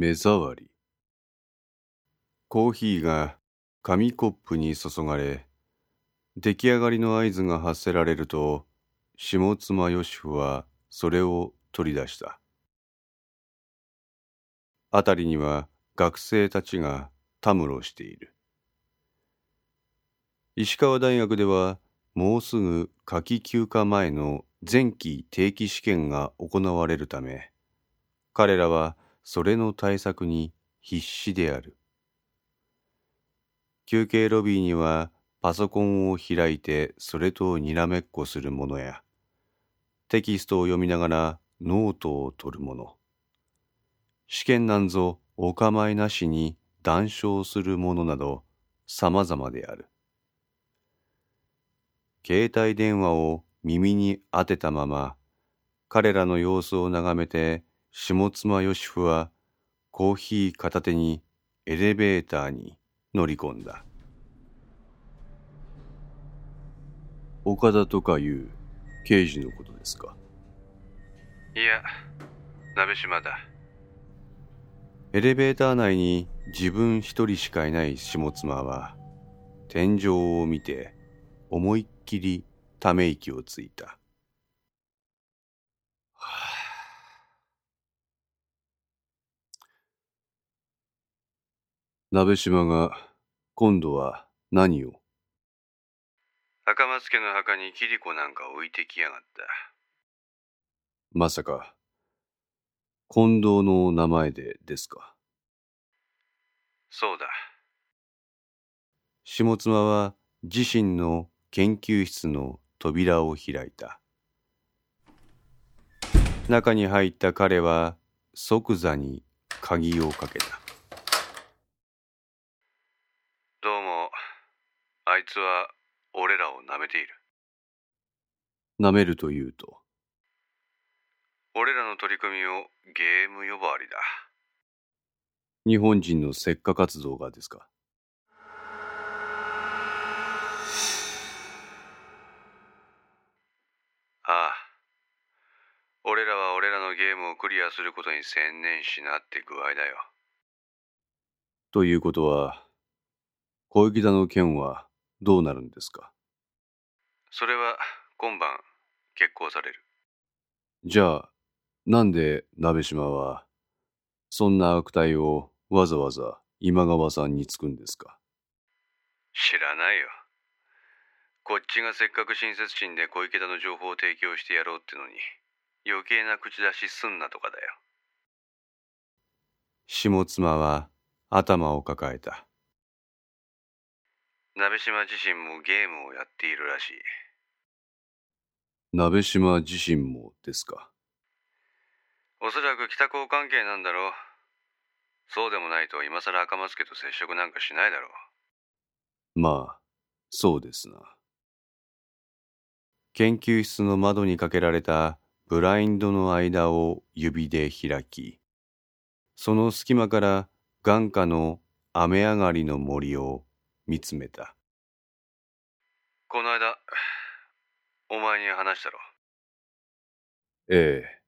目障り。コーヒーが紙コップに注がれ、出来上がりの合図が発せられると、下妻義夫はそれを取り出した。辺りには学生たちがたむろしている。石川大学ではもうすぐ夏季休暇前の前期定期試験が行われるため、彼らはそれの対策に必死である。休憩ロビーにはパソコンを開いてそれとにらめっこする者や、テキストを読みながらノートを取る者、試験なんぞお構いなしに談笑する者など様々である。携帯電話を耳に当てたまま、彼らの様子を眺めて、下妻義夫はコーヒー片手にエレベーターに乗り込んだ。岡田とかいう刑事のことですか？いや、鍋島だ。エレベーター内に自分一人しかいない下妻は、天井を見て思いっきりため息をついた。はあ、鍋島が今度は何を？赤松家の墓にキリコなんか置いてきやがった。まさか、近藤の名前でですか？そうだ。下妻は自身の研究室の扉を開いた。中に入った彼は即座に鍵をかけた。どうも、あいつは俺らを舐めている。舐めるというと？俺らの取り組みをゲーム呼ばわりだ。日本人の石化活動がですか？ああ。俺らは俺らのゲームをクリアすることに専念しなって具合だよ。ということは、小池田の件はどうなるんですか？それは今晩決行される。じゃあ、なんで鍋島は、そんな悪態をわざわざ今川さんにつくんですか？知らないよ。こっちがせっかく親切心で小池田の情報を提供してやろうってのに、余計な口出しすんなとかだよ。下妻は頭を抱えた。鍋島自身もゲームをやっているらしい。鍋島自身もですか？おそらく北高関係なんだろう。そうでもないと今更赤松家と接触なんかしないだろう。まあ、そうですな。研究室の窓にかけられたブラインドの間を指で開き、その隙間から眼下の雨上がりの森を見つめた。この間、お前に話したろ。ええ。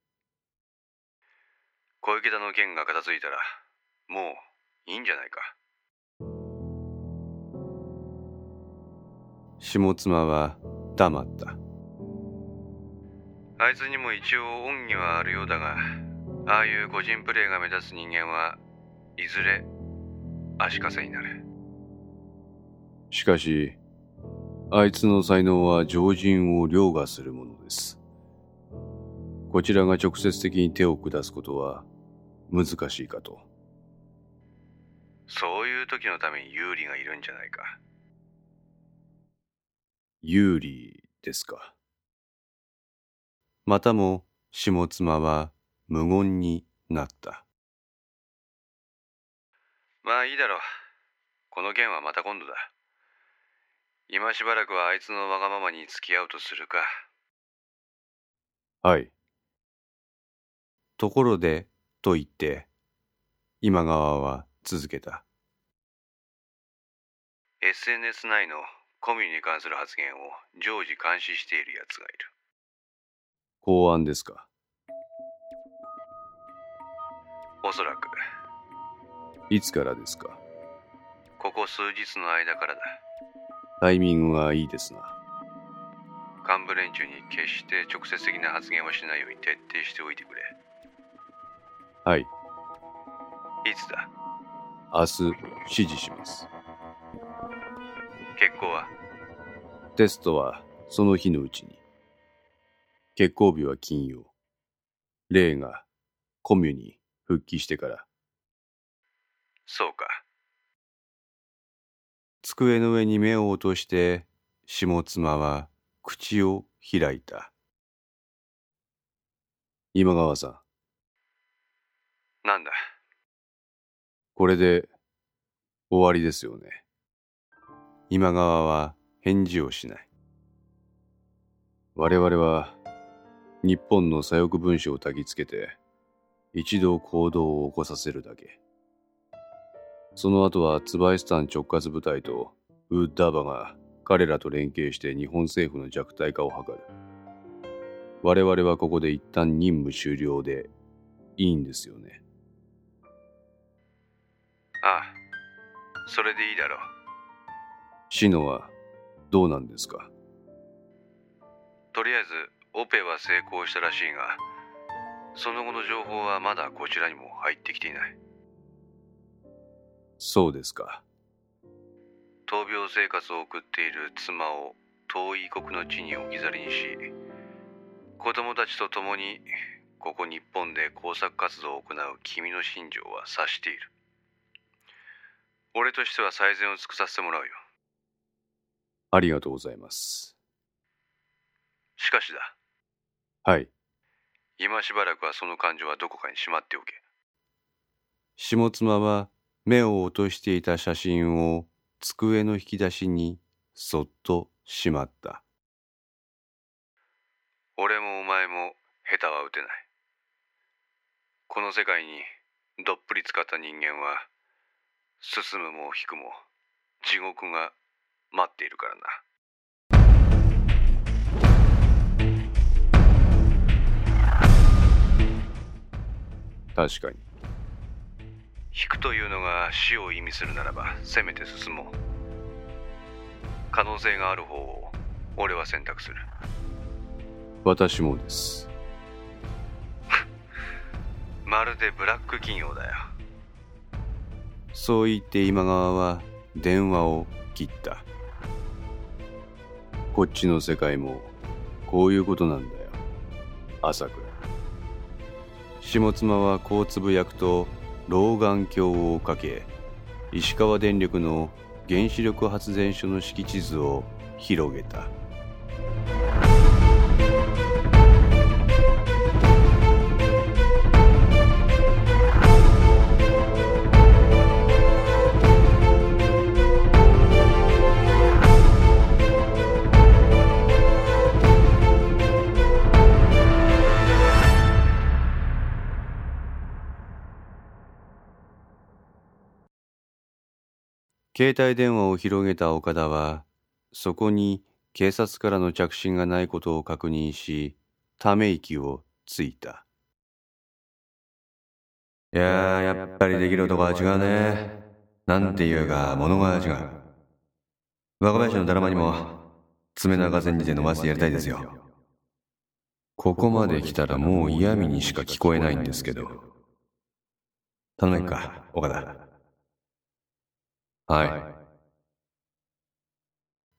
小池田の件が片付いたら、もういいんじゃないか。下妻は黙った。あいつにも一応恩義はあるようだが、ああいう個人プレーが目立つ人間はいずれ足かせになる。しかし、あいつの才能は常人を凌駕するものです。こちらが直接的に手を下すことは難しいかと。そういう時のために有利がいるんじゃないか。有利ですか。またも下妻は無言になった。まあいいだろう。この件はまた今度だ。今しばらくはあいつのわがままに付き合うとするか。はい。ところで、と言って、今川は続けた。SNS 内のコミュに関する発言を常時監視している奴がいる。公安ですかおそらく。いつからですかここ数日の間からだ。タイミングがいいですな。幹部連中に決して直接的な発言はしないように徹底しておいてくれ。はい。いつだ？明日、指示します。結婚は？テストはその日のうちに。結婚日は金曜。レイがコミュに復帰してから。そうか。机の上に目を落として、下妻は口を開いた。今川さん、なんだ？これで終わりですよね。今川は返事をしない。我々は日本の左翼文書を焚きつけて一度行動を起こさせるだけ。その後はツバイスタン直轄部隊とウッダーバが彼らと連携して日本政府の弱体化を図る。我々はここで一旦任務終了でいいんですよね。ああ、それでいいだろう。シノはどうなんですか？とりあえず、オペは成功したらしいが、その後の情報はまだこちらにも入ってきていない。そうですか。闘病生活を送っている妻を遠い異国の地に置き去りにし、子供たちと共にここ日本で工作活動を行う君の心情は察している。俺としては最善を尽くさせてもらうよ。ありがとうございます。しかしだ、はい。今しばらくはその感情はどこかにしまっておけ。下妻は目を落としていた写真を机の引き出しにそっとしまった。俺もお前も下手は打てない。この世界にどっぷり使った人間は、進むも引くも地獄が待っているからな。確かに。引くというのが死を意味するならば、せめて進もう。可能性がある方を俺は選択する。私もです。まるでブラック企業だよ。そう言って今川は電話を切った。こっちの世界もこういうことなんだよ。朝倉。下妻はこうつぶやくと老眼鏡をかけ、石川電力の原子力発電所の敷地図を広げた。携帯電話を広げた岡田は、そこに警察からの着信がないことを確認し、ため息をついた。いや、やっぱりできる男は違うね。なんていうか、物が違う。若林のドラマにも、爪長線にて飲ませてやりたいですよ。ここまで来たらもう嫌味にしか聞こえないんですけど。頼めっか、岡田。はい。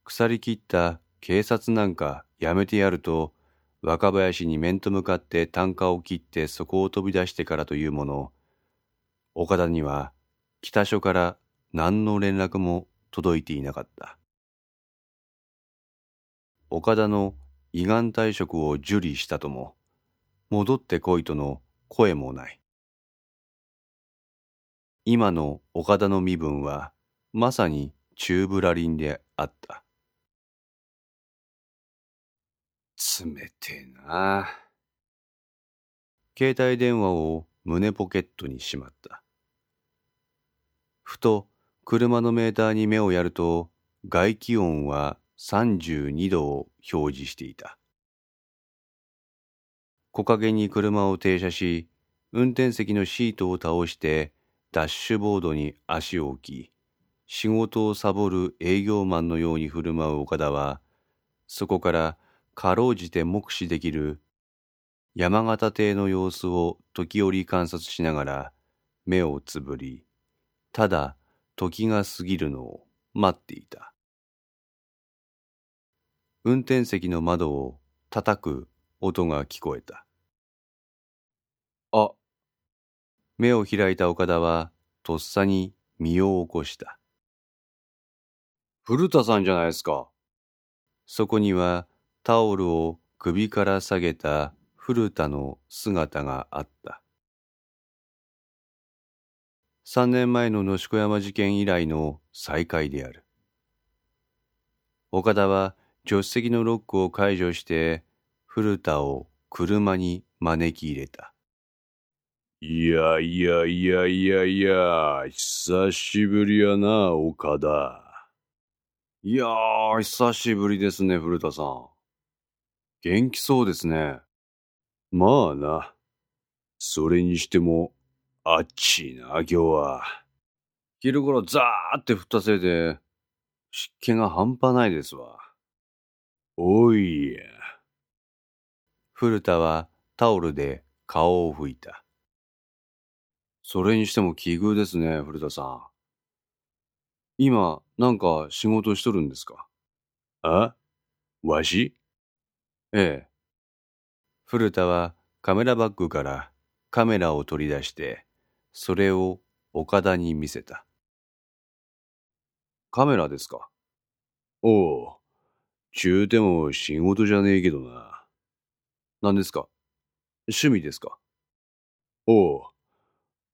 腐り切った警察なんかやめてやると、若林に面と向かって単価を切ってそこを飛び出してからというもの、岡田には北署から何の連絡も届いていなかった。岡田の胃がん退職を受理したとも、戻ってこいとの声もない。今の岡田の身分は、まさに中ぶらりんであった。冷てえな。携帯電話を胸ポケットにしまった。ふと車のメーターに目をやると外気温は32度を表示していた。木陰に車を停車し、運転席のシートを倒してダッシュボードに足を置き、仕事をサボる営業マンのように振る舞う岡田は、そこからかろうじて目視できる山形邸の様子を時折観察しながら目をつぶり、ただ時が過ぎるのを待っていた。運転席の窓を叩く音が聞こえた。あ、目を開いた岡田はとっさに身を起こした。古田さんじゃないですか。そこにはタオルを首から下げた古田の姿があった。三年前の野宿山事件以来の再会である。岡田は助手席のロックを解除して古田を車に招き入れた。いやいやいやいやいや、久しぶりやな、岡田。いやー、久しぶりですね、古田さん。元気そうですね。まあな。それにしても、あっちいな、今日は。昼頃ザーって降ったせいで、湿気が半端ないですわ。おいや。古田はタオルで顔を拭いた。それにしても奇遇ですね、古田さん。今、なんか仕事しとるんですか？あ？わし？ええ。古田はカメラバッグからカメラを取り出して、それを岡田に見せた。カメラですか？おう、中でも仕事じゃねえけどな。何ですか？趣味ですか？おう、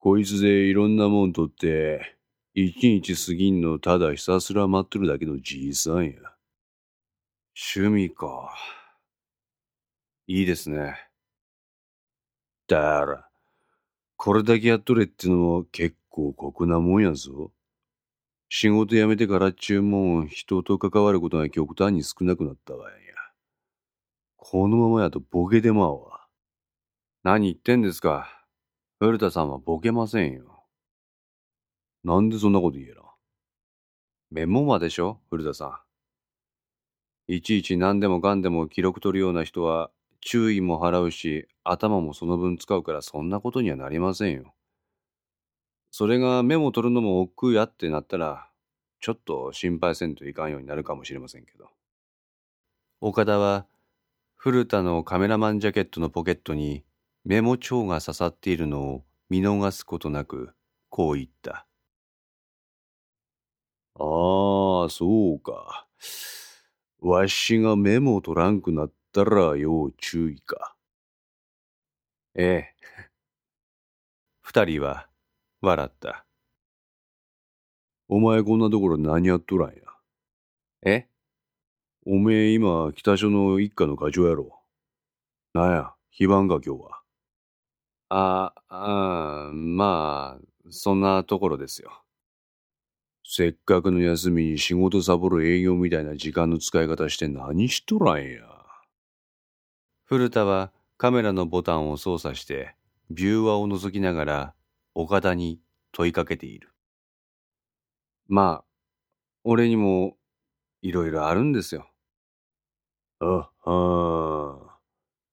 こいつでいろんなもんとって、一日過ぎんのただひたすら待ってるだけのじいさんや。趣味か。いいですね。だら、これだけやっとれってのも結構酷なもんやぞ。仕事辞めてからっちゅうもん、人と関わることが極端に少なくなったわや。このままやとボケでまうわ。何言ってんですか。古田さんはボケませんよ。なんでそんなこと言えらメモマでしょ古田さん。いちいち何でもかんでも記録取るような人は注意も払うし、頭もその分使うからそんなことにはなりませんよ。それがメモ取るのも億劫やってなったら、ちょっと心配せんといかんようになるかもしれませんけど。岡田は、古田のカメラマンジャケットのポケットにメモ帳が刺さっているのを見逃すことなく、こう言った。ああ、そうか。わしがメモを取らんくなったら要注意か。ええ。二人は笑った。お前こんなところ何やっとらんや？え？おめえ今北署の一家の課長やろ？なんや、非番か今日は。ああ、まあ、そんなところですよ。せっかくの休みに仕事サボる営業みたいな時間の使い方して何しとらんや。古田はカメラのボタンを操作して、ビューワを覗きながら、岡田に問いかけている。まあ、俺にも、いろいろあるんですよ。あ、あ、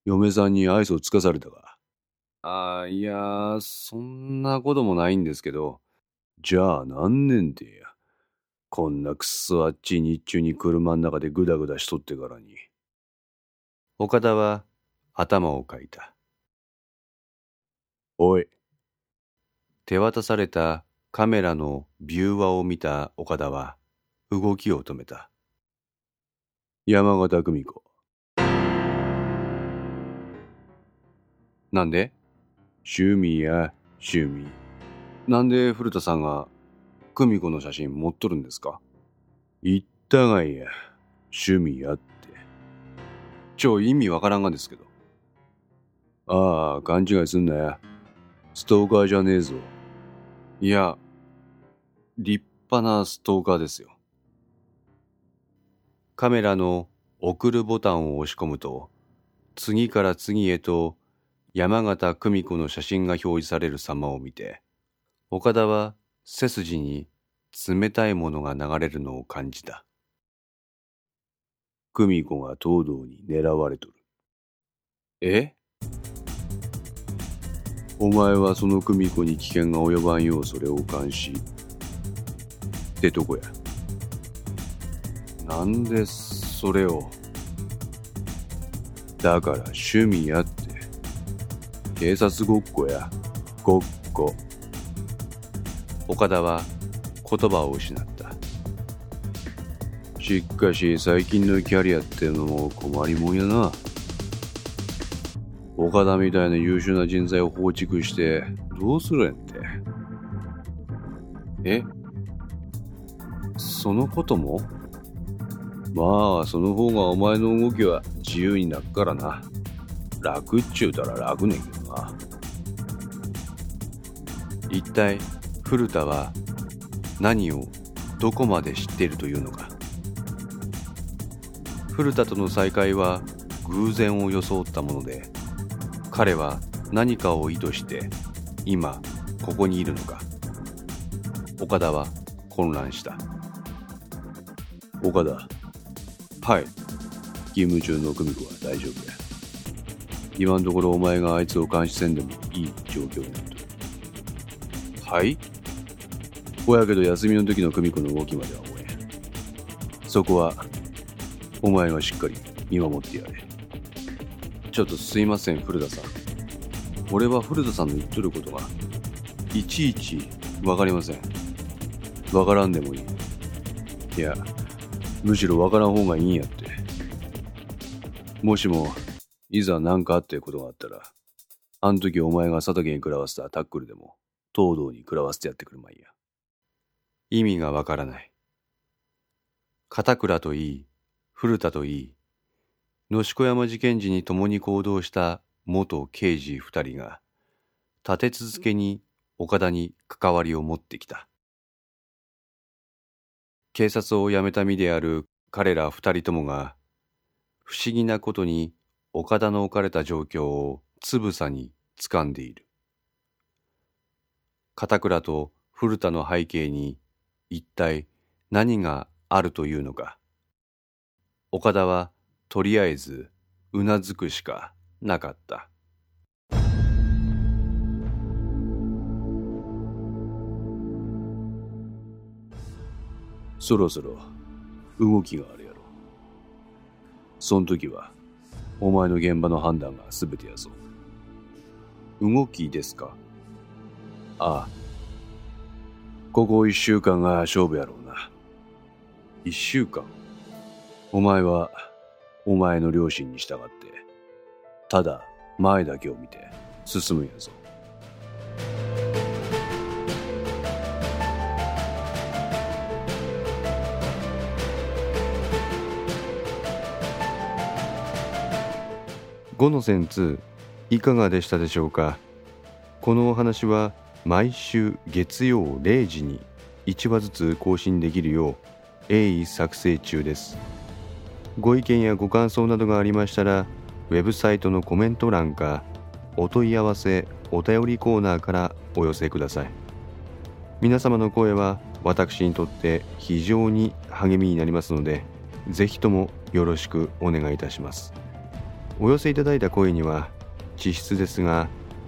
嫁さんに愛想つかされたか。ああ、いや、そんなこともないんですけど。じゃあ何年でや？こんなくっそあっち日中に車の中でグダグダしとってからに。岡田は頭をかいた。おい。手渡されたカメラのビューワを見た岡田は動きを止めた。山形久美子。なんで？趣味や趣味。なんで古田さんが久美子の写真持っとるんですか？言ったがいや。趣味やって。超意味わからんがですけど。ああ、勘違いすんなや。ストーカーじゃねえぞ。いや、立派なストーカーですよ。カメラの送るボタンを押し込むと、次から次へと山形久美子の写真が表示される様を見て、岡田は背筋に冷たいものが流れるのを感じた。久美子が東堂に狙われとる。え？お前はその久美子に危険が及ばんようそれを監視。ってとこや。なんでそれを？だから趣味やって。警察ごっこや。ごっこ。岡田は言葉を失った。しかし最近のキャリアってのも困りもんやな。岡田みたいな優秀な人材を放逐してどうするんって。え？そのことも？まあ、その方がお前の動きは自由になっからな。楽っちゅうたら楽ねんけどな。一体、古田は何をどこまで知っているというのか。古田との再会は偶然を装ったもので、彼は何かを意図して今ここにいるのか。岡田は混乱した。岡田。はい。勤務中の久美子は大丈夫や。今のところお前があいつを監視せんでもいい状況になると。はい？ほやけど休みの時の久美子の動きまでは思え。そこは、お前がしっかり見守ってやれ。ちょっとすいません、古田さん。俺は古田さんの言っとることが、いちいちわかりません。わからんでもいい。いや、むしろわからん方がいいんやって。もしも、いざ何かあってことがあったら、あん時お前が佐竹に食らわせたタックルでも、東堂に食らわせてやってくるまいや。意味がわからない。片倉といい、古田といい、野子山事件時に共に行動した元刑事二人が、立て続けに岡田に関わりを持ってきた。警察を辞めた身である彼ら二人ともが、不思議なことに岡田の置かれた状況をつぶさに掴んでいる。片倉と古田の背景に一体何があるというのか。岡田はとりあえずうなずくしかなかった。そろそろ動きがあるやろ。そん時は、お前の現場の判断が全てやぞ。動きですか？ああ。ここ一週間が勝負やろうな。一週間？お前は、お前の両親に従って、ただ前だけを見て進むんやぞ。5の線2いかがでしたでしょうか？このお話は毎週月曜0時に1話ずつ更新できるよう鋭意作成中です。ご意見やご感想などがありましたらウェブサイトのコメント欄かお問い合わせお便りコーナーからお寄せください。皆様の声は私にとって非常に励みになりますのでぜひともよろしくお願いいたします。お寄せいただいた声には地質ですが